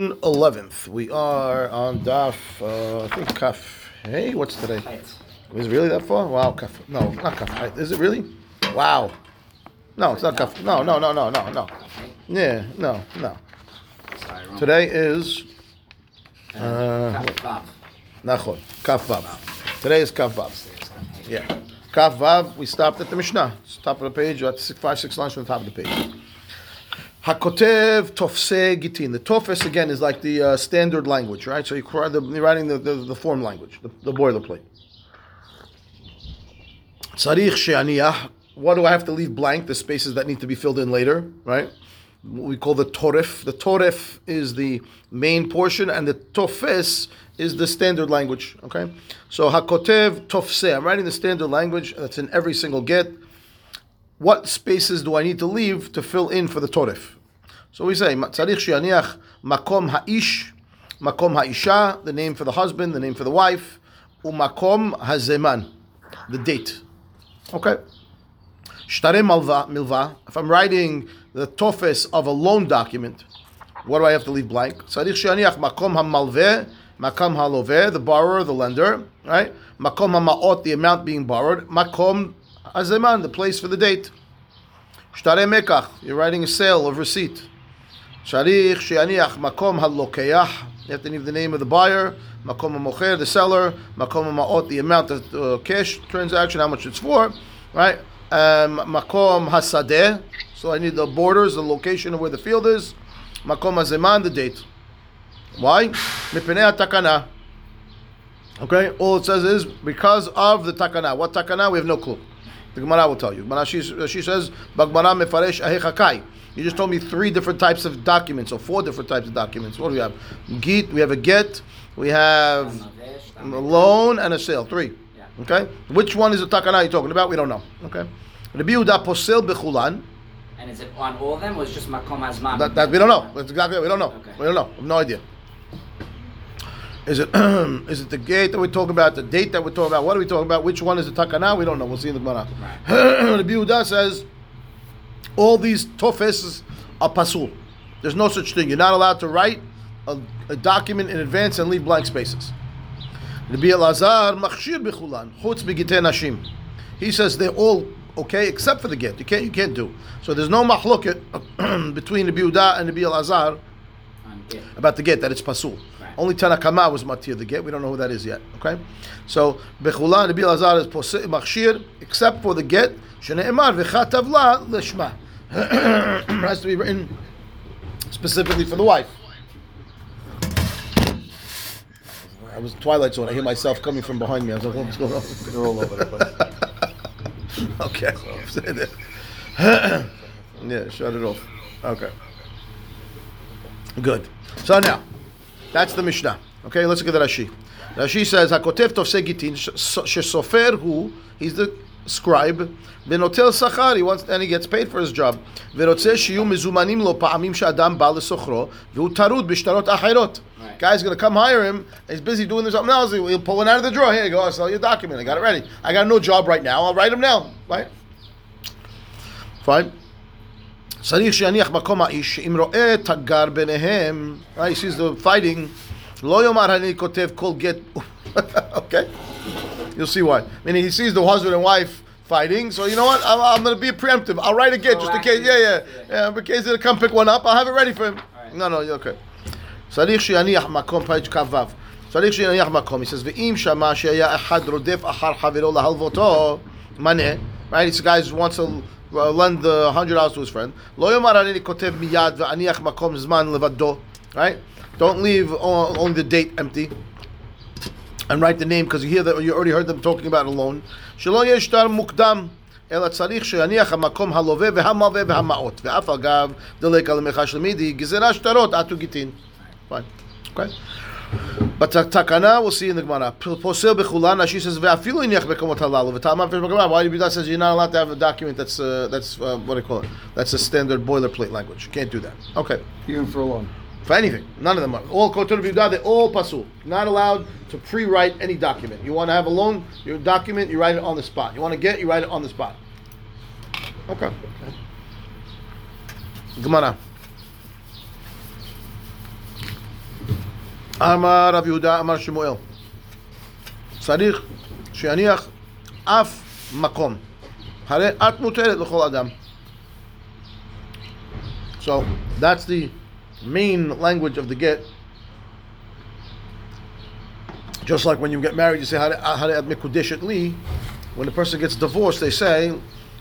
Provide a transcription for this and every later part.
11th. We are on Daf, uh, I think Kaf. Hey, what's today? Is it really that far? Wow, Kaf. No, not Kaf. Is it really? Wow. No, it's not Kaf. No, no, no, no, no, no. Yeah, no, no. Today is. Uh, Nachon. Kaf Vav. Today is Kaf Vav. Yeah. Kaf Vav, we stopped at the Mishnah. It's Top of the page, at six, five, six lines from the top of the page. Hakotev tofse gitin. The tofes again is like the uh, standard language, right? So you are writing the, the, the, form language, the, the boilerplate. Tzarich she'aniyah. What do I have to leave blank? The spaces that need to be filled in later, right? we call the torif. The torif is the main portion, and the tofes is the standard language. Okay, so hakotev tofse. I'm writing the standard language that's in every single get. What spaces do I need to leave to fill in for the torif? So we say, צריך שיניח מקום האיש, מקום האישה, the name for the husband, the name for the wife, ומקום הזמן, the date. Okay. שטרי מלווה, if I'm writing the tofes of a loan document, what do I have to leave blank? צריך שיניח מקום המלווה, מקום הלווה, the borrower, the lender, right? מקום המעות, the amount being borrowed, מקום הזמן, the place for the date. שטרי מקח, you're writing a sale of receipt. Sharich she'aniach makom halokeach. You have to leave the name of the buyer, makom mocher, the seller, makom ma'ot, the amount of uh, cash transaction, how much it's for, right? Um, makom hasadeh. So I need the borders, the location of where the field is. Makom hazeman, the date. Why? Mipnei takana. Okay, all it says is because of the takana. What takana? We have no clue. The Gemara will tell you. She, she says, "Bagbara mefaresh ahechakai." You just told me three different types of documents, or four different types of documents. What do we have? Git, we have a get, we have a loan, and a sale. Three. Okay? Which one is the takana you're talking about? We don't know. Okay? Rabbi Yehuda posel bechulan. And is it on all of them, or is just makom azman? That, that we don't know. That's exactly we don't know. Okay. We don't know. We have no idea. Is it is it the gate that we're talking about? The date that we're talking about? What are we talking about? Which one is the takana? We don't know. We'll see in the Gemara. Right. Rabbi Yehuda says all these tofes are pasul. There's no such thing. You're not allowed to write a, a document in advance and leave blank spaces. Rabbi Elazar machshir b'chulan chutz nashim. He says they're all okay except for the get. You can't you can't do. So there's no mahloket between the Yehuda and the Elazar about the get that it's pasul. Only Tanakama was matir the get. We don't know who that is yet. Okay, so bechulan the Elazar is machshir except for the get. Shneimar v'chatavla lishma. has to be written specifically for the wife. I was Twilight Zone. I hear myself coming from behind me. I was like, what's going on? They're all over the place. okay. yeah, shut it off. Okay. Good. So now, that's the Mishnah. Okay, let's look at the Rashi. Rashi says, "Hakotev tofse gitin shesofer hu." He's the scribe. Venotel sachar. He wants and he gets paid for his job. Verotze shiyu mezumanim lo pa'amim shadam ba'al sochro v'hu tarud b'shtarot acherot. Guy's gonna come hire him. He's busy doing something else. He'll pull it out of the drawer. Here you go. I'll sell you a document. I got it ready. I got no job right now. I'll write him now. Right? Fine. צריך שיניח מקום האיש, שאם רואה תגר ביניהם, he sees the fighting, לא יאמר אני כותב כל גט, okay? You'll see why. Meaning he sees the husband and wife fighting, so you know what? I'm, I'm going to be preemptive. I'll write a get just in case. Yeah, yeah, yeah. In case they come pick one up, I'll have it ready for him. Right. No, no, okay. צריך שיניח מקום, פרק כ"ו. צריך שיניח מקום. He says, ואם שמע שהיה אחד רודף אחר חברו להלוותו, מנה, right? This guy wants to uh, lend the hundred dollars to his friend. לא יאמר אני כותב מיד ואניח מקום זמן לבדו, right? Don't leave only the date empty and write the name because you hear that you already heard them talking about a loan. שלא יהיה שטר מוקדם. אלא צריך שיניח המקום הלווה והמלווה והמעות. ואף אגב, דלק על המחה של מידי, גזירה שטרות עטו גיטין. Fine. Okay. But takana, we'll see in the Gemara. Posel bechulana, she says, ve'afilu iniach bekomot halalu. V'tama fish b'Gemara. Why Yehuda says you're not allowed to have a document that's uh, that's uh, what do you call it? That's a standard boilerplate language. You can't do that. Okay. Even for a loan for anything. None of them are. All Kotor Bidah, they're all pasul. Not allowed to pre-write any document. You want to have a loan, your document, you write it on the spot. You want to get, you write it on the spot. Okay. אמר רב יהודה, אמר שמואל, צריך שיניח אף מקום. הרי את מותרת לכל אדם. So, that's the main language of the get. Just like when you get married, you say, "Hare at mekudeshet li." When the person gets divorced, they say,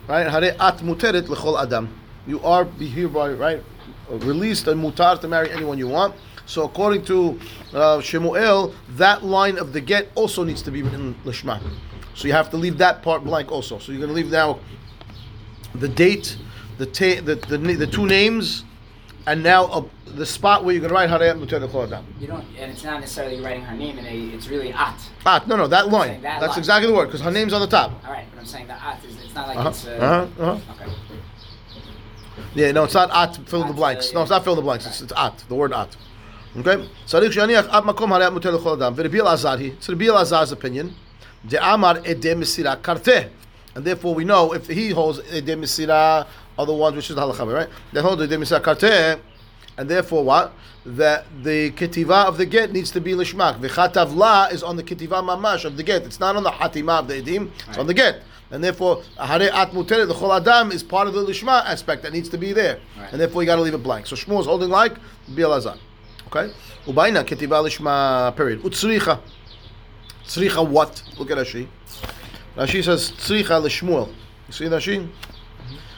right, "Hare at muteret lechol adam." You are be hereby right released and mutar to marry anyone you want. So according to uh, Shemuel, that line of the get also needs to be written lishma. So you have to leave that part blank also. So you're going to leave now the date, the ta- the, the the two names, and now uh, the spot where you're going to write Harayat Lechol You don't, and it's not necessarily writing her name in a. It's really at. Ah, no, no, that line. that That's line. exactly the word because her name's on the top. All right, but I'm saying the at is. It's not like Uh-huh. it's. Uh, Uh-huh. Uh-huh. Okay. Yeah, no, it's not at fill in the At, blanks. uh, No, it's not fill the blanks. It's, it's at the word at. Okay? Sarich Shaniach Ab Makom Harayat Mutel Lechol Adam. Rabbi Elazar, it's Rabbi Elazar's opinion. De Amar Edem Misira Karte, And therefore we know if he holds Edem Misira are the ones which is the halachah, right? They hold Edem Misira Karte, And therefore what? That the ketiva of the get needs to be lishmak. V'chatavla is on the ketiva mamash of the get. It's not on the hatima of the edim. It's right. on the get. And therefore, Hare At Muteret, the Chol Adam, is part of the Lishma aspect that needs to be there. Right. And therefore, you got to leave it blank. So Shmuel is holding like Bielazar. Okay? Ubaina ketiva lishma, period. Utsricha. Tzricha what? Look at Rashi. Rashi says tzricha lishmuel. You see Rashi?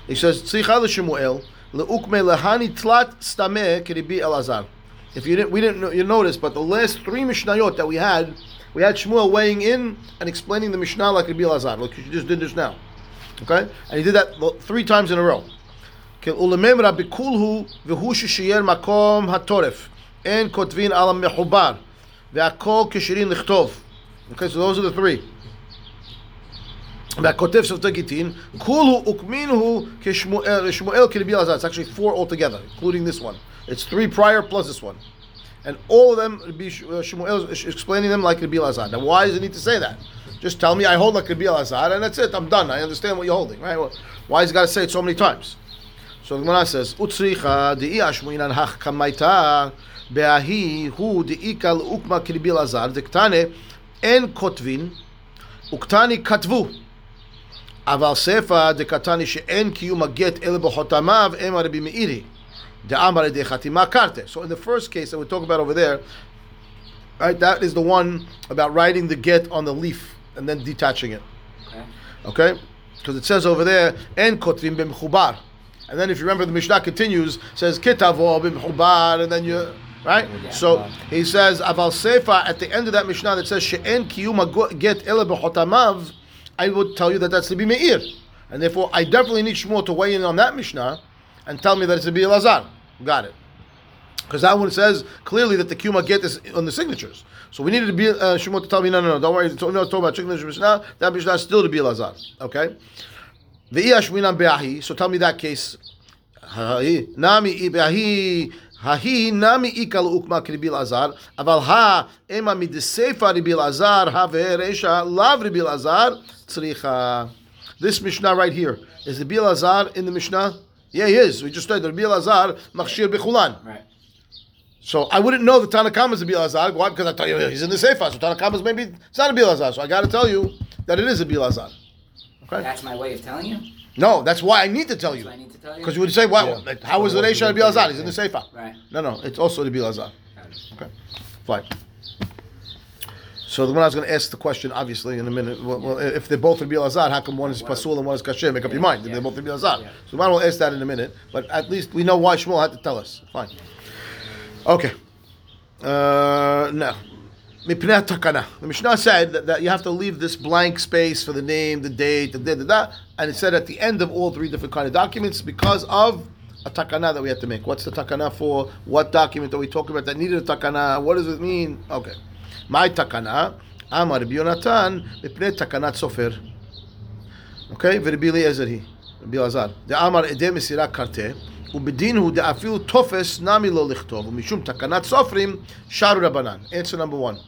He says tzricha lishmuel leukme lehani tlat stameh kiribi elazar. If you didn't, we didn't know, you notice, but the last three mishnayot that we had, we had Shmuel weighing in and explaining the mishnah like Rabbi Elazar, like you just did this now. Okay, and he did that lo- three times in a row. ולמם רבי כולהו והוא ששייר מקום הטורף. אין כותבין על המחובר. והכל כשירים לכתוב. Okay, so those are the three. והכותב שפתי גיטין, כולו וקמינו כשמואל שמואל כרבי אלעזר. It's actually four altogether, including this one. It's three prior plus this one. And all of them, Rabbi Sh- uh, Shmuel is explaining them like Rabbi Elazar. Now, why does it need to say that? Just tell me I hold like Rabbi Elazar, and that's it. I'm done. I understand what you're holding, right? Well, why has he got to say it so many times? So the Gemara says, "Utzricha de'i ashmuinan hach kamaita be'ahi hu de'ika l'ukma k'Rabbi Elazar dektane en kotvin uktani katvu." אבל ספר דקתני שאין קיום הגט אלא בחותמיו אמר רבי מאירי דאמר ידי חתימה קרתה. So in the first case that we talk about over there, right, that is the one about writing the get on the leaf and then detaching it. Okay. Okay? Because it says over there, en kotvim b'mchubar. And then if you remember, the Mishnah continues, says kitavo b'mchubar, and then you, right? Yeah. So he says, aval sefa, at the end of that Mishnah that says, she'en kiyum get ele b'chotamav, I would tell you that that's Rabbi Meir. And therefore, I definitely need Shmuel to weigh in on that Mishnah and tell me that it's Rabbi Elazar. Got it. Because that one says clearly that the Kuma get is on the signatures. So we needed to be uh, Shmuel to tell me, no, no, no, don't worry. It's only talking about signature Mishnah. That Mishnah is still to be Lazar. Okay. Ve'i Ashminan be'ahi. So tell me that case. Nami i Hahi nami ikal ukma Lazar. Aval ha ema midesefa ribi Lazar. Ha ve'eresha lav ribi Lazar. Tzricha. This Mishnah right here is the Lazar in the Mishnah. Yeah, he is. We just studied the Lazar machshir bechulan. Right. So I wouldn't know the Tanakama is a Bilazar. Why? Because I tell you he's in the Sefer. So Tanakama is maybe it's not a Bilazar. So I got to tell you that it is a Bilazar. Okay. That's my way of telling you. No, that's why I need to tell That's you. I need to tell you. Because you would say, "Wow, Yeah. like, how is the Reisha a Bilazar? He's in the Sefer." Right. No, no, it's also the Bilazar. Got. Okay, fine. So the one I was going to ask the question, obviously, in a minute. Well, well if they're both Rabbi Elazar, how come one is Pasul and one is Kasher? Make up your mind. Yeah. they're both Rabbi Elazar. Yeah. So the will ask that in a minute. But at least we know why Shmuel had to tell us. Fine. Okay. Uh, now, Mipnei takana. The Mishnah said that, that you have to leave this blank space for the name, the date, the da da da, and it said at the end of all three different kind of documents because of a takana that we had to make. What's the takana for? What document are we talking about that needed a takana? What does it mean? Okay. My takana, Amar Rabbi Yonatan, Mipnei takanat sofer. Okay, ורבי אליעזר היא, רבי אלעזר. דאמר עדי מסירה קרטה, ובדין הוא דאפילו טופס נמי לא לכתוב, ומשום תקנת סופרים, שרו רבנן. Answer number one.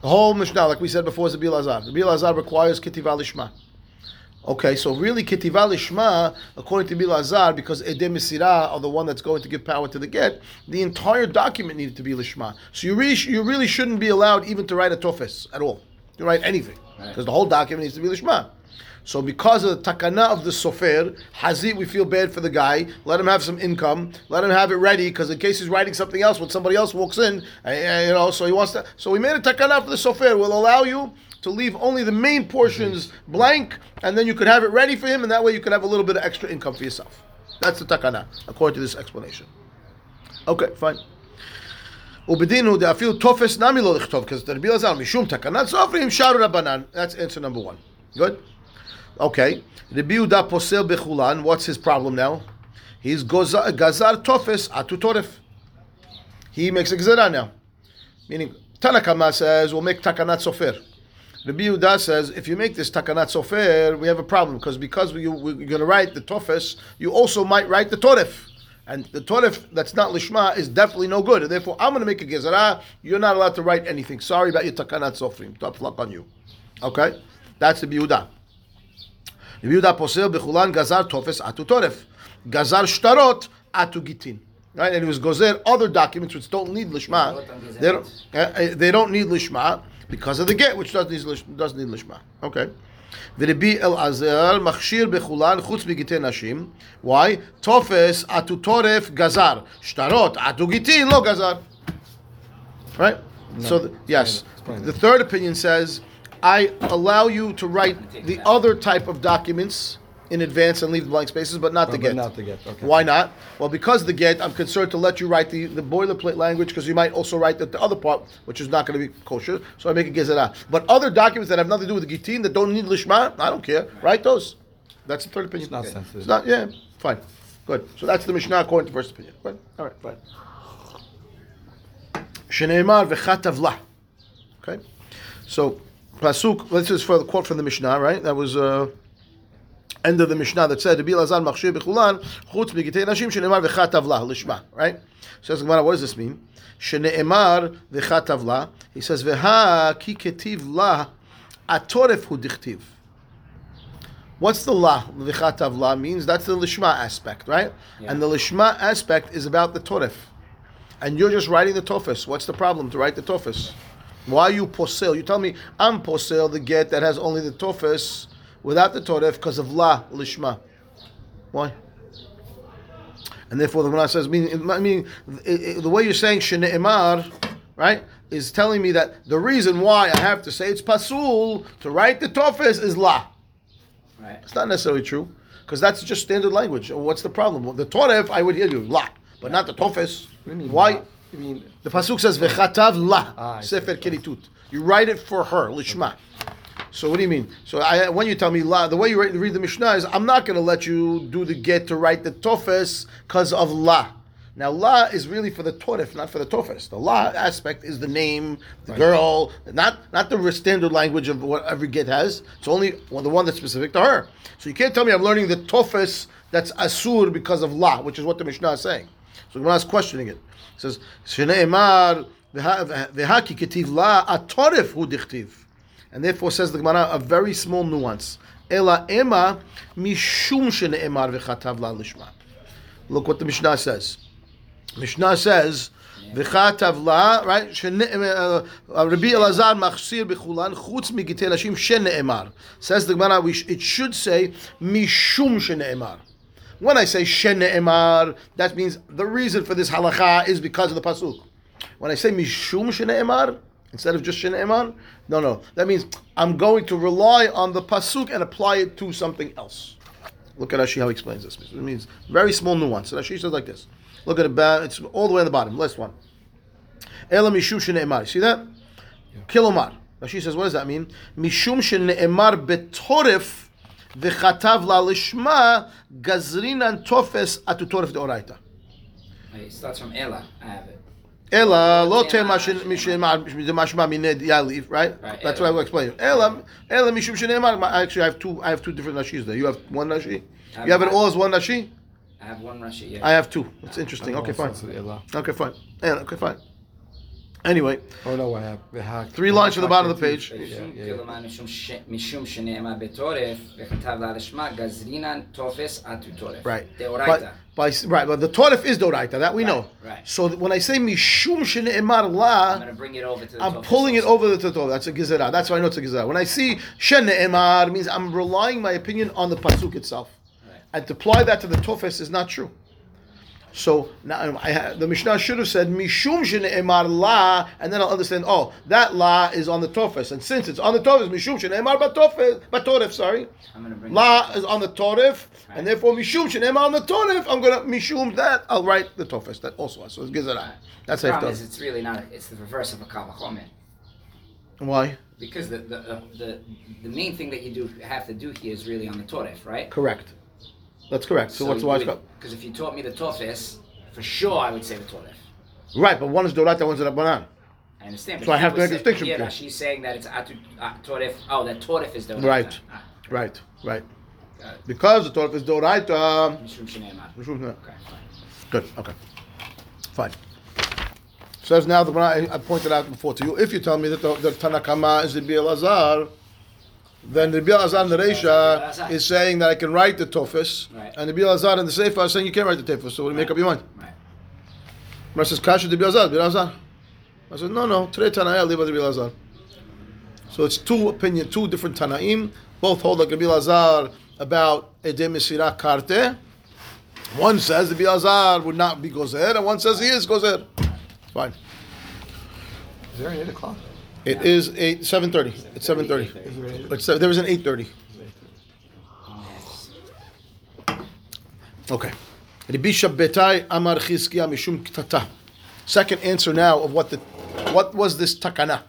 The whole Mishnah, like we said before, is Rabbi Elazar. Rabbi Elazar requires kitiva lishma. Okay, so really ketiva lishma, according to Bilazar, because edem misira are the one that's going to give power to the get, the entire document needed to be lishma. So you really, you really shouldn't be allowed even to write a tofes at all, to write anything, Right. because the whole document needs to be lishma. So because of the takana of the sofer, hazit, we feel bad for the guy. Let him have some income. Let him have it ready, because in case he's writing something else when somebody else walks in, uh, uh, you know, so he wants to. So we made a takana for the sofer. Will allow you to leave only the main portions blank, and then you could have it ready for him, and that way you could have a little bit of extra income for yourself. That's the takana, according to this explanation. Okay, fine. ובדין הוא דאפילו תופס נמי לא לכתוב, because the רבי אלעזר, משום תקנת סופרים, שרו רבנן. That's answer number one. Good? Okay. Rabbi Yehuda posel bechulan. What's his problem now? He's goza- gazar tofes atu toref. He makes a gzera now. Meaning, Tanakama says, we'll make takanat sofer. Rabbi Yehuda says, if you make this takanat sofer, we have a problem because because we, we're going to write the tofes, you also might write the toref. And the toref that's not lishma is definitely no good. And therefore, I'm going to make a gezerah. You're not allowed to write anything. Sorry about your takanat sofrim. Tough luck on you. Okay? That's the Yehuda. רבי יהודה פוסל בכולן גזר תופס עטו טורף. גזר שטרות עטו גיטין. Right? And it was gozer other documents which don't need lishma. They don't, uh, uh, they don't need lishma because of the get, which doesn't need, lish- doesn't need lishma. Okay. ורבי אלעזר מכשיר בכולן חוץ מגיטי נשים. Why? תופס עטו טורף גזר. שטרות עטו גיטין לא גזר. Right? So, the, yes. explain it. The third opinion says, I allow you to write the other type of documents in advance and leave the blank spaces, but not the get. not the get, okay. Why not? Well, because the get, I'm concerned to let you write the, the boilerplate language because you might also write the, the other part, which is not going to be kosher. So I make a gezerah. But other documents that have nothing to do with the gitin that don't need lishma, I don't care. Write those. That's the third opinion. It's not Okay. sensitive. It's not. Yeah, fine, good. So that's the Mishnah according to first opinion. Good. All right, fine. Shneimar v'chatavla. Okay, so pasuk. This is for the quote from the Mishnah, right? That was uh, end of the Mishnah that said, "Rabbi Lazar machshir b'chulan chutz b'gitei nashim shneimar v'chatavla lishma." Right? Says the Gemara, what does this mean? Shneimar v'chatavla. He says, "V'ha ki ketiv la atoref hu dichtiv." What's the la? V'chatav la means that's the lishma aspect, right? Yeah. And the lishma aspect is about the toref. And you're just writing the tofes. What's the problem to write the tofes? Why are you posel? You tell me I'm posel the get that has only the tofes without the toref because of la lishma. Why? And therefore the Gemara says, mean, I mean, the way you're saying shene'emar, right, is telling me that the reason why I have to say it's pasul to write the tofes is la. Right. It's not necessarily true because that's just standard language. What's the problem? The Torah, I would hear you la, but not the Tofes. Why? You mean The pasuk says vechatav la Ah, sefer kiritut. You write it for her lishma. So what do you mean? So I, when you tell me la, the way you write, read the Mishnah is I'm not going to let you do the get to write the tofes because of la. Now la is really for the torif, not for the tofes. The la aspect is the name, the girl, not not the standard language of what every get has. It's only well, the one that's specific to her. So you can't tell me I'm learning the tofes that's asur because of la, which is what the Mishnah is saying. So Gemara is questioning it. It says, "Shneimar v'haki ketiv la atorif hu dichtiv," and therefore says the Gemara a very small nuance. Ela ema mishum shneimar v'chatav la lishma. Look what the Mishnah says. Mishnah says, "V'chatav la," right? Uh, uh, Rabbi Elazar machsir b'chulan chutz migitei nashim sheneemar. Says the Gemara, it should say mishum sheneemar. When I say sheneemar, that means the reason for this halacha is because of the pasuk. When I say mishum sheneemar, instead of just sheneemar, no, no, that means I'm going to rely on the pasuk and apply it to something else. Look at Rashi how he explains this. It means very small nuance. Rashi says like this. Look at it. It's all the way on the bottom. Last one. Ela mishum sheneemar. See that? Kilomar. Rashi says, what does that mean? Mishum sheneemar betorif v'chatav la lishma gazrinan tofes atu torif deoraita. Wait, It starts from Ella. I have it. Ella lo tema mashma mined yalif. Right. Right, That's ela. what I will explain. Ella, Ella mishum sheneemar. Actually, I have two. I have two different Rashis there. You have one Rashi. You have it all as one Rashi. I have one Rashi. Yeah. I have two. That's interesting. Okay, fine. sense of Ela. Okay, fine. Okay, fine. Anyway. Oh no, what happened? Three lines from the bottom of the page. Right. By, right, but the torah is Doraita, that we know. Right. So when I say Mishum Shene'emar La, I'm, bring it over to the I'm pulling it over the Torah. That's a Gezerah. That's why I know it's a Gezerah. When I see Shene'emar, means I'm relying my opinion on the Pasuk itself. Right. And to apply that to the Tofes is not true. So now I ha- the Mishnah should have said Mishum Shene'emar La, and then I'll understand, oh, that La is on the Tofes. And since it's on the Tofes, Mishum Shene'emar Batofes, Batoref, sorry. I'm going to bring La is on the Torif, Right. and therefore Mishum Shene'emar on the Torif, I'm going to Mishum that, I'll write the Tofes. That also, so it's Gezerah. That's The problem is, it's really not, it's the reverse of a Kavachomer. Why? Because the, the, uh, the, the main thing that you do have to do here is really on the Toref, right? Correct. That's correct. So, what's the why? Because if you taught me the Tofes, for sure I would say the Toref. Right, but one is Doraita, one's Rabbanan. I understand. So I have to make a distinction Yeah, she's saying that it's atu, uh, Toref. Oh, that Toref is the Right. Ah, Right, right. it. Because the Torah is Doraita. Shneimar. Okay, fine. Good, okay. Fine. Says now the I, I pointed out before to you, if you tell me that the, the Tanakama is the Elazar, then the Elazar in the Reisha is saying that I can write the Tofis, Right. and the Elazar in the Sefer is saying you can't write the Tofis, so what do you make up your mind? Right. Mar says, Kasha the Elazar, Elazar. I said, no, no, today Tanaya, leave with the Elazar. So it's two opinion, two different Tanaim, both hold like Rabbi Elazar about Edem Mesirah Karte. One says the Elazar would not be Gozer, and one says he is Gozer. Fine. Is there an eight o'clock? It is eight seven thirty. It's seven thirty. Is there an eight? It's there was an eight thirty. Okay. Rabbi Shabbetai Amar Chizkiya Mishum Ktata. Second answer now of what the what was this takana?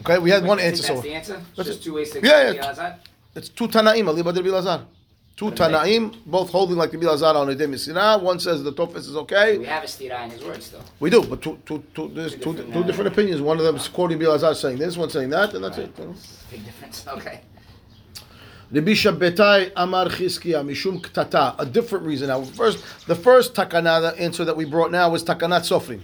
Okay, we had one answer. That's So the answer. That's Just two ways to Yeah, yeah. it's two Tanaim, Ali Badr Bilazar. Two What do they- Tanaim, both holding like the Bilazar on Edem Demisina. One says the Tofes is okay. We have a stira in his words, though. We do, but two, two, two, there's Two two, different, two uh, different opinions. One of them is quoting Bilazar saying this, one saying that, and that's it. Big difference. Okay. Rabbi Shabbetai Amar Chizkiya Mishum Ktata. A different reason. Now, first, the first takana the answer that we brought now was takanat sofrim.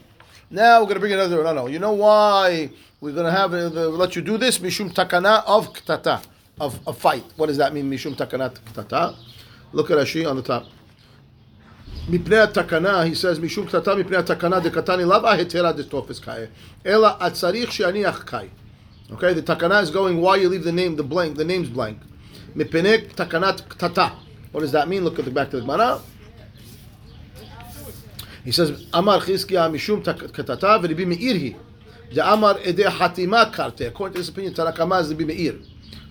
Now we're going to bring another. No, no. You know why we're going to have uh, the, let you do this? Mishum takana of ktata of a fight. What does that mean? Mishum takanat ktata. Look at Rashi on the top. מפני התקנה, he says, משום קטטה מפני התקנה דקתני לאו ההתרה דתופס קאי, אלא הצריך שיניח קאי. Okay, the takana is going why you leave the name, the blank, the name's blank. מפני תקנת קטטה. What does that mean? Look at the back to the Gemara. He says, אמר חזקיה משום קטטה ורבי מאיר היא. דאמר עדי חתימה קרתה. According to this opinion, Tanakama is Rabbi Meir,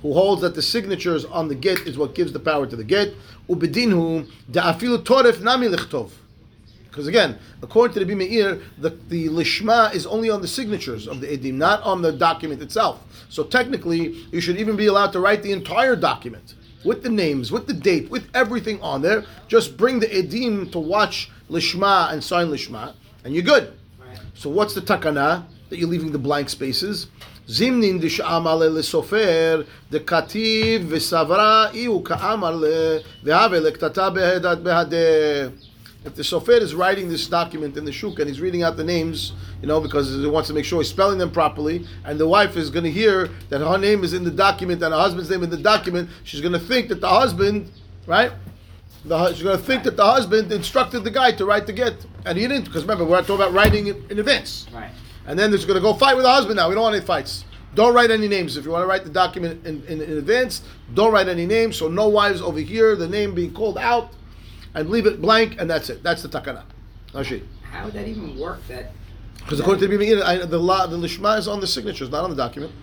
who holds that the signatures on the get is what gives the power to the get. Da'afilu nami lichtov. Because again, according to the Bimeir, the, the lishma is only on the signatures of the edim, not on the document itself. So technically, you should even be allowed to write the entire document with the names, with the date, with everything on there. Just bring the edim to watch lishma and sign lishma, and you're good. So what's the takana that you're leaving the blank spaces? If the sofer is writing this document in the shuk and he's reading out the names, you know, because he wants to make sure he's spelling them properly, and the wife is going to hear that her name is in the document and her husband's name in the document, she's going to think that the husband, right? The, she's going to think that the husband instructed the guy to write the get, and he didn't. Because remember, we're talking about writing in advance. Right. And then there's going to go fight with the husband now. We don't want any fights. Don't write any names. If you want to write the document in, in, in advance, don't write any names. So no wives over here, the name being called out, and leave it blank, and that's it. That's the takana. How would that even work? That Because according to the I- the la, the lishma is on the signatures, not on the document.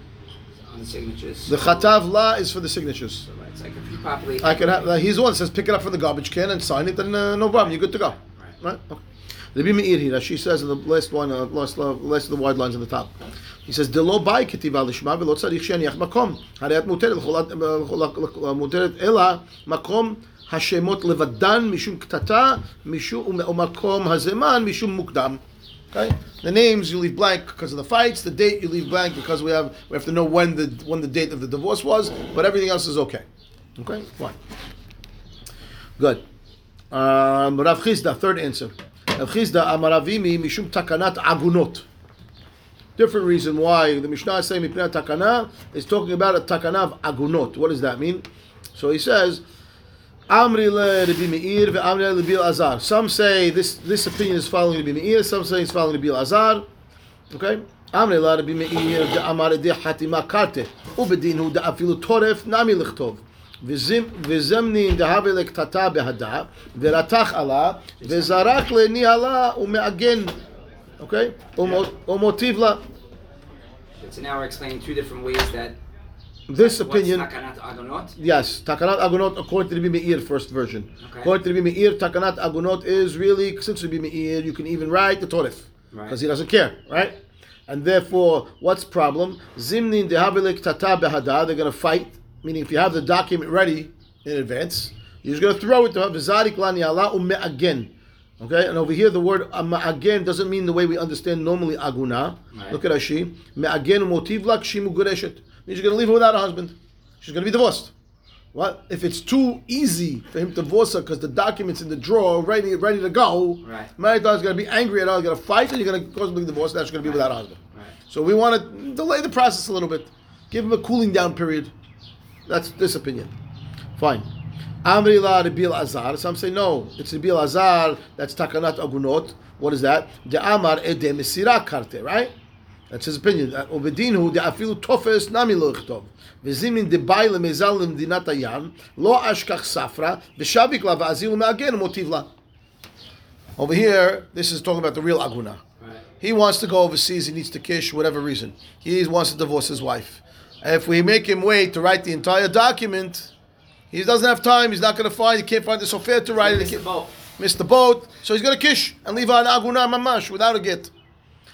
on the signatures. The chatav la is for the signatures. So like if you populate. I could have. He's the one that says pick it up from the garbage can and sign it, and uh, no problem. You're good to go. Right. Right. Okay. Rabbi Meir here, she says in the last one, uh, last, uh, last of the wide lines on the top. He says, "דלא באי כתיבה לשמה ולא צריך שיניח מקום. הרי את מותרת לכולת- לכול- מותרת אלא מקום השמות לבדן משום קטטה משום, ומקום הזמן משום מוקדם." Okay? The names you leave blank because of the fights. The date you leave blank because we have we have to know when the when the date of the divorce was. But everything else is okay. Okay, fine. Good. Um, Rav Chizda, third answer. Rav Amaravimi, Mishum Takanat Agunot. different reason why the Mishnah is saying Mipnei Takana is talking about a Takana of Agunot. What does that mean? So he says, Amri le Rabbi Meir ve'amri le Rabbi Azar. Some say this this opinion is following Rabbi Meir. Some say it's following Rabbi Azar. Okay. Amri le Rabbi Meir de'amar de hatima karte ubedinu de'afilu toref nami lichtov. וזמנין דהבה לקטטה בהדה, ורתח עלה, וזרק לניהלה ומעגן, אוקיי? ומוטיב לה. So now we're explaining two different ways that This what's opinion, takanat agonot. yes, Takanat Agunot according to Rabbi Meir, first version. Okay. According to Rabbi Meir, Takanat Agunot is really, since Rabbi Meir, you can even write the Torif. Right. Because he doesn't care, right? And therefore, what's problem? Zimnin dehavilik tata behada, they're going to fight, meaning if you have the document ready in advance, you're just going to throw it to her. V'zarik lani ala u'me'agen. Okay, and over here the word uh, again doesn't mean the way we understand normally aguna. Right. Look at Rashi. Me'agen motiv lak shimu gureshet. Means you're going to leave her without a husband. She's going to be divorced. What if it's too easy for him to divorce her because the documents in the drawer ready ready to go? Right. Marita is going to be angry at her, going to fight, and you're going to cause a divorce. She's going to be without a husband. Right. So we want to delay the process a little bit, give him a cooling down period. That's this opinion. Fine. Amri la Rebil Azar. Some say no, it's Rebil Azar. That's takanat agunot. What is that? De Amar ede mesira karte. Right. That's his opinion. Obedinu de afilu tofes nami lo yichtov. V'zimin de bay lemezal lemdinat hayam lo ashkach safra v'shavik la me'agen motiv la. Over here, this is talking about the real aguna. Right. He wants to go overseas. He needs to kish, whatever reason. He wants to divorce his wife. If we make him wait to write the entire document, he doesn't have time. He's not going to find. He can't find the sofer to write it. He Missed the boat. Miss the boat, so he's going to kish and leave an aguna mamash without a get.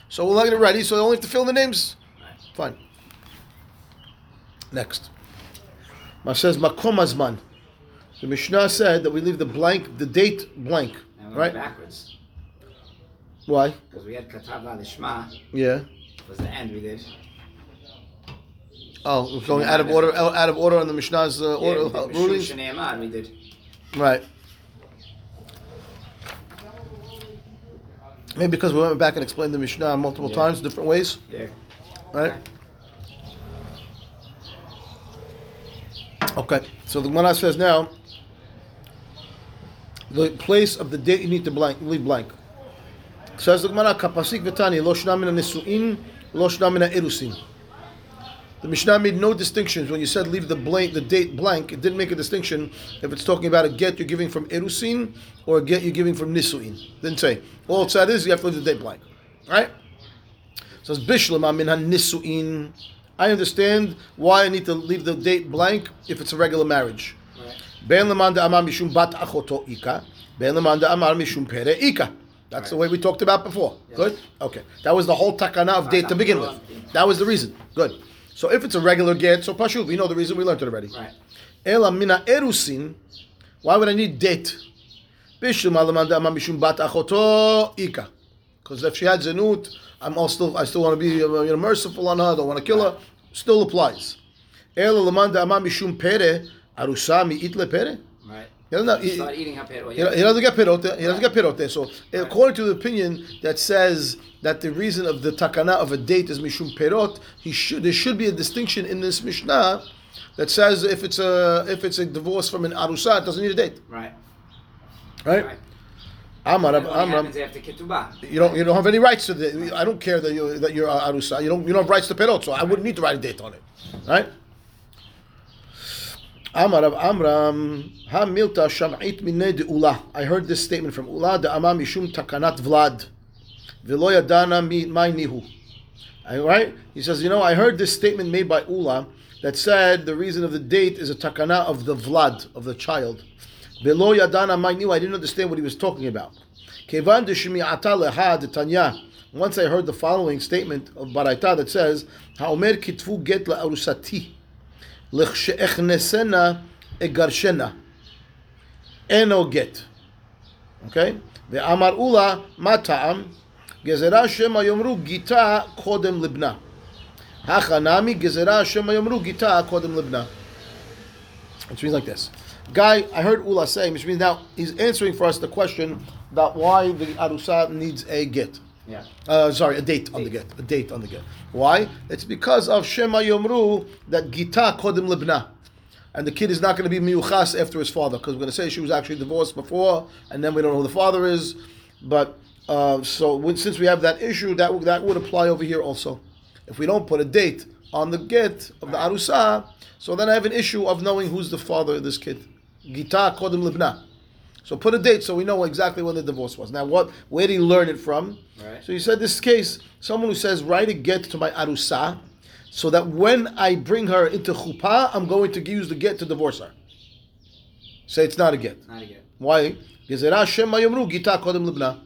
So we'll get it ready. So they only have to fill in the names. Fine. Next. Ma says makom azman. The Mishnah said that we leave the blank, the date blank, right? backwards Why? because we had katav la lishma Yeah. was the end we did. Oh, we're going out of order, out of order on the Mishnah's uh, order, uh, rulings. We did. Right. Maybe because we went back and explained the Mishnah multiple Yeah. times, different ways, Yeah. right? Okay. So the Gemara says now, the place of the date you need to blank, leave blank. Says the Gemara, kapasik v'tani lo shna mina nisuin, lo shna mina erusin. The Mishnah made no distinctions when you said leave the blank, the date blank. It didn't make a distinction if it's talking about a get you're giving from erusin or a get you're giving from nisuin. Didn't say. All it said is you have to leave the date blank, right? So it's bishlema min nisuin. I understand why I need to leave the date blank if it's a regular marriage. Ben leman amar mishum bat achoto ika. Ben leman amar mishum pere ika. That's the way we talked about before. Yes. Good? Okay. That was the whole takana of date to begin with. That was the reason. Good. So if it's a regular get, so pashuv, we know the reason, we learned it already. Right. Ela mina erusin, why would I need date? Bishum alaman amar mishum bat achoto ika. Because if she had zenut, I'm all still, I still want to be you know, merciful on her, I don't want to kill her, still applies. Ela lamanda mishum pere, arusa mi itle pere? Right. He doesn't, He he, eating he, he doesn't get pirote. He doesn't get pirote. So, according to the opinion that says that the reason of the takana of a date is mishum perot, he should there should be a distinction in this mishnah that says if it's a if it's a divorce from an arusa, it doesn't need a date, Right. right? Right. Amar, That only Amram, happens you don't you don't have any rights to the. I don't care that you that you're arusa. You don't you don't have rights to perot, so I wouldn't need to write a date on it, right? Amar Rav Amram, Minei de Ula. I heard this statement from Ula, de Amam Mishum Takanat Vlad. Velo Yadana Mi Mai Nihu. Right? He says, you know, I heard this statement made by Ula that said the reason of the date is a takana of the Vlad, of the child. Velo Yadana Mai Nihu. I didn't understand what he was talking about. Kevan de de Tanya. Once I heard the following statement of Baraita that says, Ha'omer kitfu get la'arusati. לכשאכנסנה אגרשנה. אינו גט. אוקיי? ואמר אולה, מה טעם? גזרה שמא יאמרו גיתה קודם לבנה. הכא נמי גזרה שמא יאמרו גיתה קודם לבנה. Which means like this. Guy, I heard Ula saying, which means now he's answering for us the question about why the Arusa needs a get. Yeah. Uh, sorry, a date on the get. A date on the get. Why? It's because of Shema Yomru that Gita Kodim Libna. And the kid is not going to be miyuchas after his father because we're going to say she was actually divorced before, and then we don't know who the father is. But uh, so when, since we have that issue, that would- that would apply over here also. If we don't put a date on the get of the arusa, so then I have an issue of knowing who's the father of this kid. Gita Kodim Libna. So put a date so we know exactly when the divorce was. Now, what? Where did he learn it from? Right. So he said this case, someone who says, write a get to my arusa, so that when I bring her into chuppah, I'm going to use the get to divorce her. Say it's not a get. Not again. Why? Gezerah Shema Yomru Gita Kodem Libna.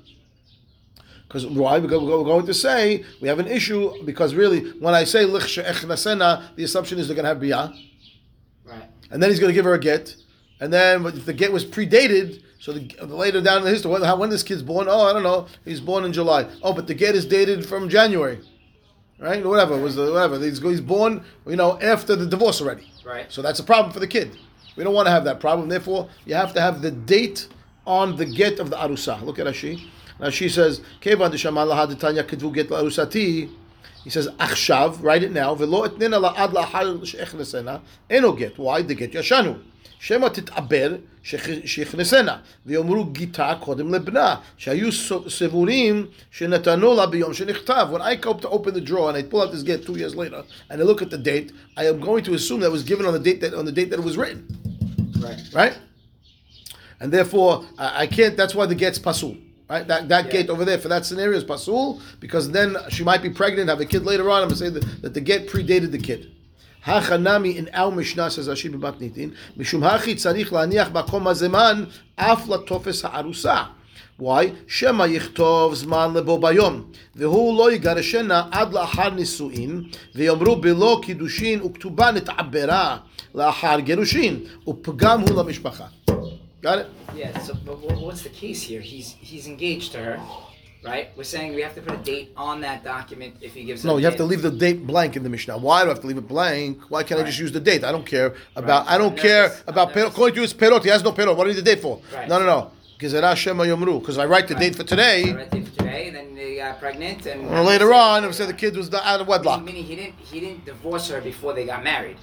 Because why? Because we're going to say we have an issue because really, when I say the assumption is they're going to have biyah, Right. and then he's going to give her a get, and then if the get was predated, so the, later down in the history, when, how- when this kid's born? Oh, I don't know. He's born in July. Oh, but the get is dated from January, right? Whatever was the whatever. He's, he's born, you know, after the divorce already. Right. So that's a problem for the kid. We don't want to have that problem. Therefore, you have to have the date on the get of the arusa. Look at Rashi. Rashi says, "Kevan kedvu get arusati." He says, "Achshav, write it now. Velo etnena la'ad la'hal she'echnesena. Eno get. Why? The get yashanu. שמא תתעבר שיכנסנה, ויאמרו גיתה קודם לבנה, שהיו סבורים שנתנו לה ביום שנכתב. When I go to open the drawer and I pull out this get two years later, and I look at the date, I am going to assume that it was given on the date that on the date that it was written, Right. right? And therefore, I, I can't. That's why the get's pasul. Right, that, that Yeah. gate over there for that scenario is pasul because then she might be pregnant, have a kid later on. I'm gonna say that, that the get predated the kid. Hachanami in our Mishnah says Rashi B'matnitin, Mishum hachi tzarich laniach bakom hazeman af latofes ha'arusa. Why? Shema yichtov zman lebo bayom. Vehu lo yigareshena ad la'ahar nisuin, ve'yomru bilo kiddushin uktuba net'abera la'ahar gerushin, upgam hu la'mishpacha. Got it? Yeah, so, but what's the case here? He's, he's engaged to her right? We're saying we have to put a date on that document if he gives. No, you have to leave the date blank in the Mishnah. Why do I have to leave it blank? Why can't I just use the date? I don't care about. Right. I don't I've care never- about. Perot. According to his perot, he has no perot. What do you need the date for? Right. No, no, no. Gezerah Shema Yomru. Because I write the Right. date for today, I read it for today. Then they got pregnant, and or later on, it said the kid was out of wedlock. Meaning he didn't he didn't divorce her before they got married.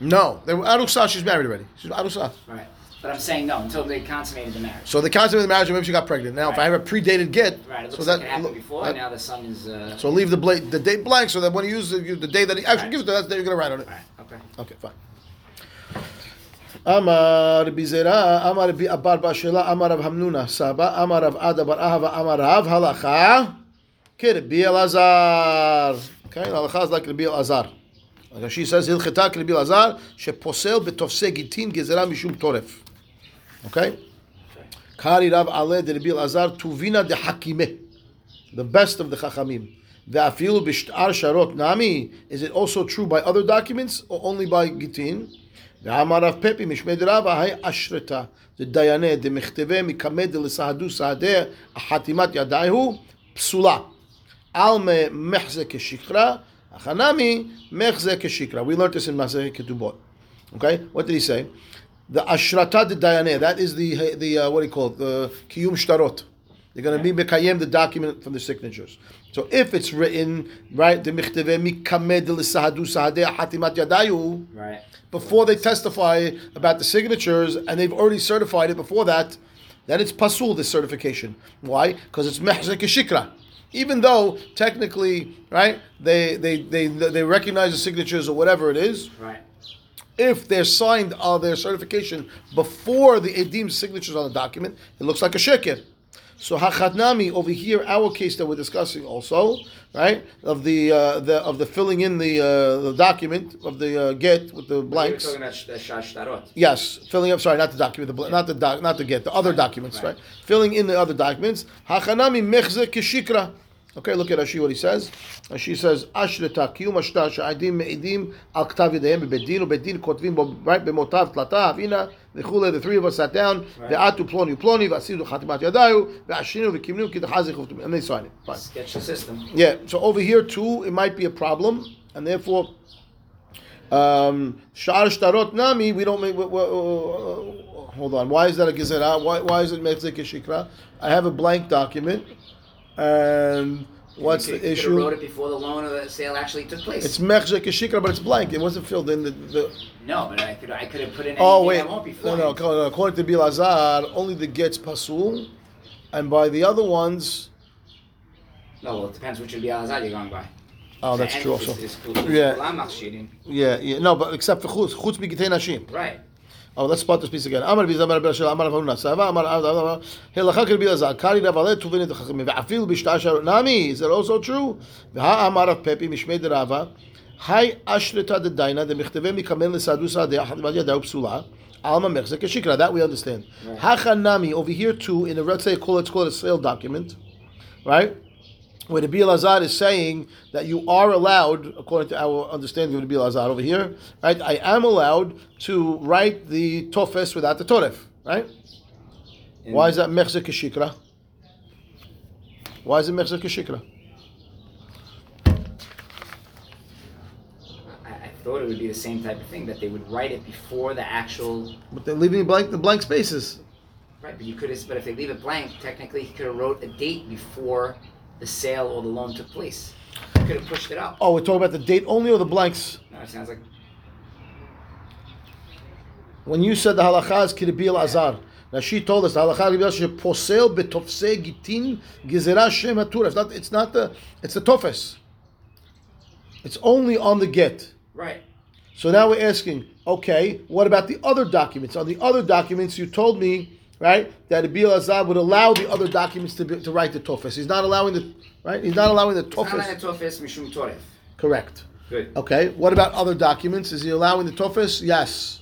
No, they were Arusa. She's married already. She's Arusa. Right. But I'm saying no until they consummated the marriage. So they consummated the marriage, maybe she got pregnant. Now, if I have a predated get, Right, it looks like it happened before, uh, now the son is, uh, so leave the date blank, so that when he uses the day that he actually gives that's the date you're gonna write on it. right, okay. Okay, fine. Amar Bizera, Amar Abar Bashela, Amar of Hamnuna Saba, Amar of Adabar Ahava, Amar Rav Halacha, Kirbi Elazar. Okay, and Halacha is like Kirbi Elazar. Like she says, Hilcheta Kirbi Elazar, Sheposel Betofse Gitin Gezerah Mishum Toref. Okay? קרעי רב עלה דרבי אלעזר, טובינה דחכימה. The best of the חכמים. ואפילו בשאר שרות נמי, is it also true by other documents or only by גיטין? ואמר רב פפי משמי דרבה, היי אשרתה דדיינה דמכתבי מקמא דלסהדו סהדה, החתימת ידייהו פסולה. על מחזה כשקרא, החנמי מחזה כשקרא. We learned this in Masechet Ketubot. Okay, what did he say? The ashrata de dayaneh, that is the the uh, what do you call it? The kiyum shtarot. They're going to be mekayem the document from the signatures. So if it's written right, the michteve mikamed l'sahadu sahadeh hatimat yadayu, Right. before they testify about the signatures and they've already certified it before that, then it's pasul this certification. Why? Because it's mehzek shikra. Even though technically, right, they, they they they recognize the signatures or whatever it is, Right. If they're signed uh, their certification before the edim's signatures on the document, it looks like a shekir. So hachatnami over here, our case that we're discussing also, right, of the uh, the of the filling in the uh, the document of the uh, get with the blanks. talking about. Yes, filling up. Sorry, not the document, the, bl- not the doc, not the get, the other documents, right. right. Filling in the other documents. Hachanami mechze kishikra. Okay, look at Rashi what he says. Rashi says, "Ashreta kiyum ashtar she'adim me'idim al ktav yedayim bebedin ubedin kotvim bo right bemotav tlata avina v'chule." The three of us sat down. Right. Ve'atu ploni ploni v'asidu chatimat yadayu ve'ashinu v'kimnu kidachazich and they sign it. Fine. Sketch the system. Yeah, so over here too, it might be a problem, and therefore, um, Shar Shtarot Nami, we don't make. w- w- uh, hold on, why is that a gezerah? Why, why is it Mechzek Shikra? I have a blank document, Um, and what's You the could- could've issue? wrote it before the loan or the sale actually took place. It's mechzek shikra, but it's blank. It wasn't filled in. The, the no, but I could I could have put in oh wait, that won't be no, fluent. no. According to Bilazar, only the gets pasul, and by the other ones, No, well, it depends which be you're going by. oh, that's true also. it's- it's cool. Yeah. Well, I'm machshirin. Yeah, yeah. No, but except for chutz, chutz b'gitei nashim. Right. Oh, let's spot this piece again. Amar Bizabar Bashel Amar Haruna Sava Amar Avdava Hilachakir Bilazar Kari Tuvin Nami. Is that also true? Ve'ha Amar of Pepi Rava Ashrita de Daina de Michteve Mikamen de Achadvadia da Upsula Alma Mechzek Shikra. That we understand. Hacha Nami over here too in the Retzei call It's called a sale document, right? Where the Bil Azad is saying that you are allowed, according to our understanding of the Bil Azad over here, right? I am allowed to write the Tofes without the Toref, right? And- Why is that Mechzek Shikra? Why is it Mechzek Shikra? I, I thought it would be the same type of thing that they would write it before the actual. But they're leaving blank the blank spaces. Right, but you could have. But if they leave it blank, technically he could have wrote a date before the sale or the loan took place. He could have pushed it out. Oh, we're talking about the date only or the blanks? No, it sounds like When you said the halacha is Kirbil Azar, now she told us the halacha is posel betofse gitin gezerah shem. It's not. It's not the. It's the tofes. It's only on the get. right. So now we're asking, okay, what about the other documents? On the other documents, you told me, right, that Abil Azab would allow the other documents to, be, to write the tofes. He's not allowing the, right? He's not allowing the It's not like a tofes. tofes mishum toref. Correct. Good. Okay. What about other documents? Is he allowing the tofes? Yes.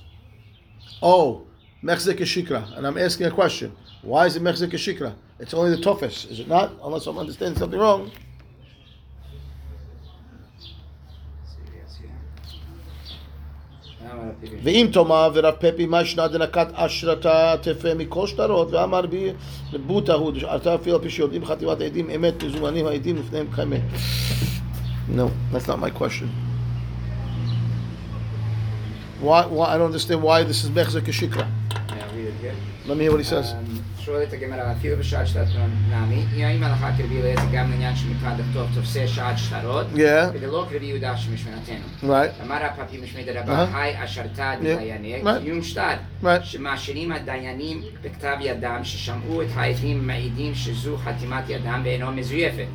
Oh, mechzek shikra. And I'm asking a question. Why is it mechzek shikra? It's only the tofes, is it not? Unless I'm understanding something wrong. ואם תאמר ורב פפי מה ישנה דנקת אשרתה תפה מכל שטרות ואמר בי לבוטה הוא דשארתה אפילו על פי שיודעים חתימת העדים אמת מזומנים העדים לפניהם כאמת. No, that's not my question. Why, why, I don't understand why this is mechzek shikra. Yeah, read it again. Let me hear what he says. שואלת הגמרא, אפילו בשעת שטרות נעמי, האם הלכה כרבי אליעזר גם לעניין שמקרא לכתוב תופסי שעת שטרות? Yeah, ולא כרבי יהודה שמשמנתנו. אמר הפפי משמי. דרבה, היי אשרתה דדייני, right. קיום שטר. שמאשירים הדיינים בכתב ידם, ששמעו את העדים מעידים שזו חתימת ידם ואינו מזויפת.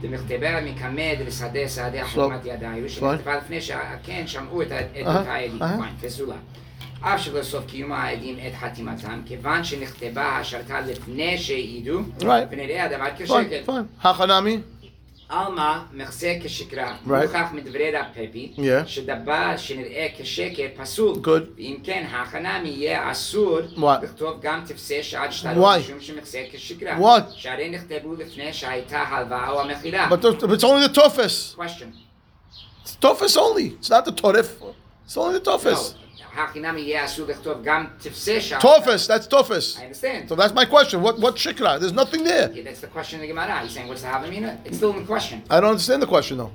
דמכתבה מקמד לשדה שדה חתימת ידיו, שנכתבה לפני שכן שמעו את אהה, העדים, אהה. אף שבסוף קיום העדים את חתימתם, כיוון שנכתבה השרתה לפני שהעידו, Right. ונראה הדבר כשקר. Hachanami. עלמא מחזה כשקרה, Right. מוכח מדברי רב פפי, Yeah. שדבר שנראה כשקר פסול, Good. ואם כן, הכנמי יהיה אסור? לכתוב גם תפסי שעת שטרות? משום שמחזה כשקרה, What? שהרי נכתבו לפני שהייתה הלוואה או המכירה. But, it's only the tofes. Question. It's tofes only. It's not the toref. It's only the No, tofes. הכנמי יהיה אסור לכתוב גם תפסי שעת Tofes, that's tofes. I understand. So that's my question. What what shikra? There's nothing there. Yeah, that's the question in the Gemara. He's saying, what's the Havamina? It's still in question. I don't understand the question though.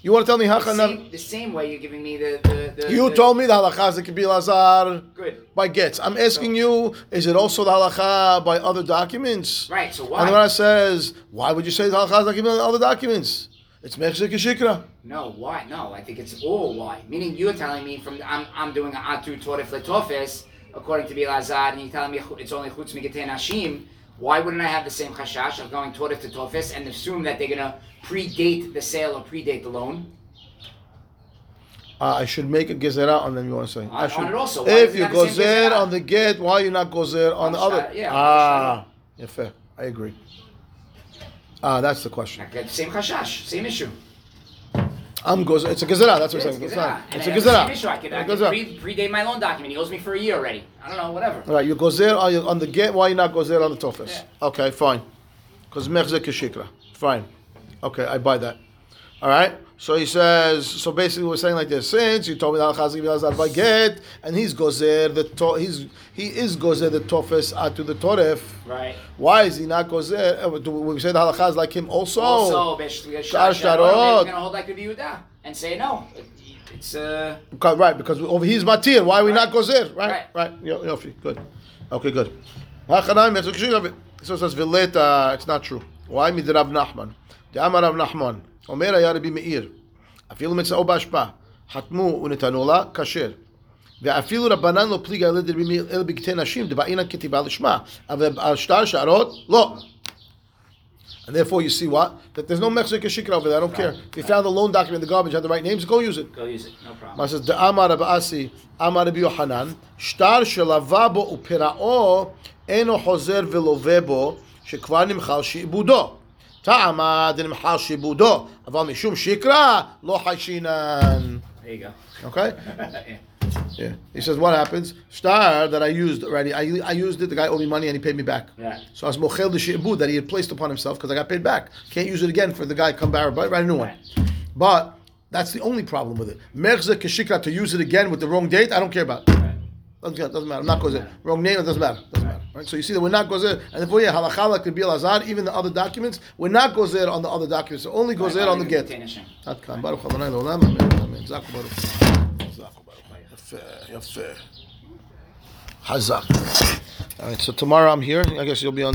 You want to tell me The hachanami? same, the same way you're giving me the... the, the You the, told me the halacha is the kibil azar Good. by gets. I'm asking you, is it also the halacha by other documents? Right, so And why? the Gemara says, why would you say the halacha is the kibil other documents? It's mechzek shikra. No, why? No, I think it's all why. Meaning you're telling me from I'm I'm doing an atu torif letofis according to Bilazar, and you're telling me it's only chutz migate nashim. Why wouldn't I have the same chashash of going torif to tofis and assume that they're gonna predate the sale or predate the loan? Uh, I should make a gezerah on them. You want to say? On- I should. also. Why If you gozer on the get, why you not gozer on On the the other? yeah, ah, yeah, fair. I agree. Ah, that's the question. Same chashash, same issue. I'm gozer. It's a gezerah. That's what I'm saying. it's not. It's a I have the gezerah. Issue. I could, I could pre- predate my loan document. He owes me for a year already. I don't know, whatever. All right, you gozer on, on the get. Why you not gozer on the tofes? Yeah. Okay, fine. Because mechzek shikra. Fine. Okay, I buy that. All right. So he says. So basically, we're saying like this: since you told me that Chazik Bilazar and he's gozer the to, he's he is gozer the tofes to the toref. Right. Why is he not gozer? uh, Do we say the halacha is like him also? Also, basically, a Shtar shtar shtarot. We're gonna hold like Rabbi Yehuda and say no. It's uh. Because- right, because over he's matir. Why are we not Right. gozer? Right, Right. right. Yo- Yofi, good. Okay, good. Hachanayim, mechzek shikra. So it says vileta. It's not true. Why midrab Nachman? De'amar Rav Nachman. אומר היה רבי מאיר, אפילו מצאו בהשפעה, חתמו ונתנו לה כשר. ואפילו רבנן לא פליגה אלא בקטי נשים, דבעינן כתיבה לשמה, אבל על שטר שערות, לא. And therefore, you see what? That there's no mechzek shikra over there. I don't right. care. If you found a loan document in the garbage, had the right names, go use it. Go use it. No problem. says, Da'amar Asi, Amar Rabbi Yohanan, Shtar shelava bo upira'o, eno hozer velovebo, שכבר נמחל שעבודו. טעמה דנמחל שעבודו, אבל משום שיקרא, לא חיישינן. There you go. Okay? Yeah. Yeah. He says, what happens? Star that I used already, I, I used it, the guy owed me money and he paid me back. Yeah. So I was mochel the she'bud that he had placed upon himself because I got paid back. Can't use it again for the guy come back, but write a new one. But that's the only problem with it. Merza keshikra to use it again with the wrong date, I don't care about. Doesn't, care, doesn't matter. I'm not gozer. Wrong name, it doesn't matter. Doesn't matter. Right? So you see that we're not gozer, and therefore yeah, halachala could be lazar. Even the other documents, we're not gozer on the other documents. We're only gozer on the get. Hazak. All right. So tomorrow I'm here. I guess you'll be on.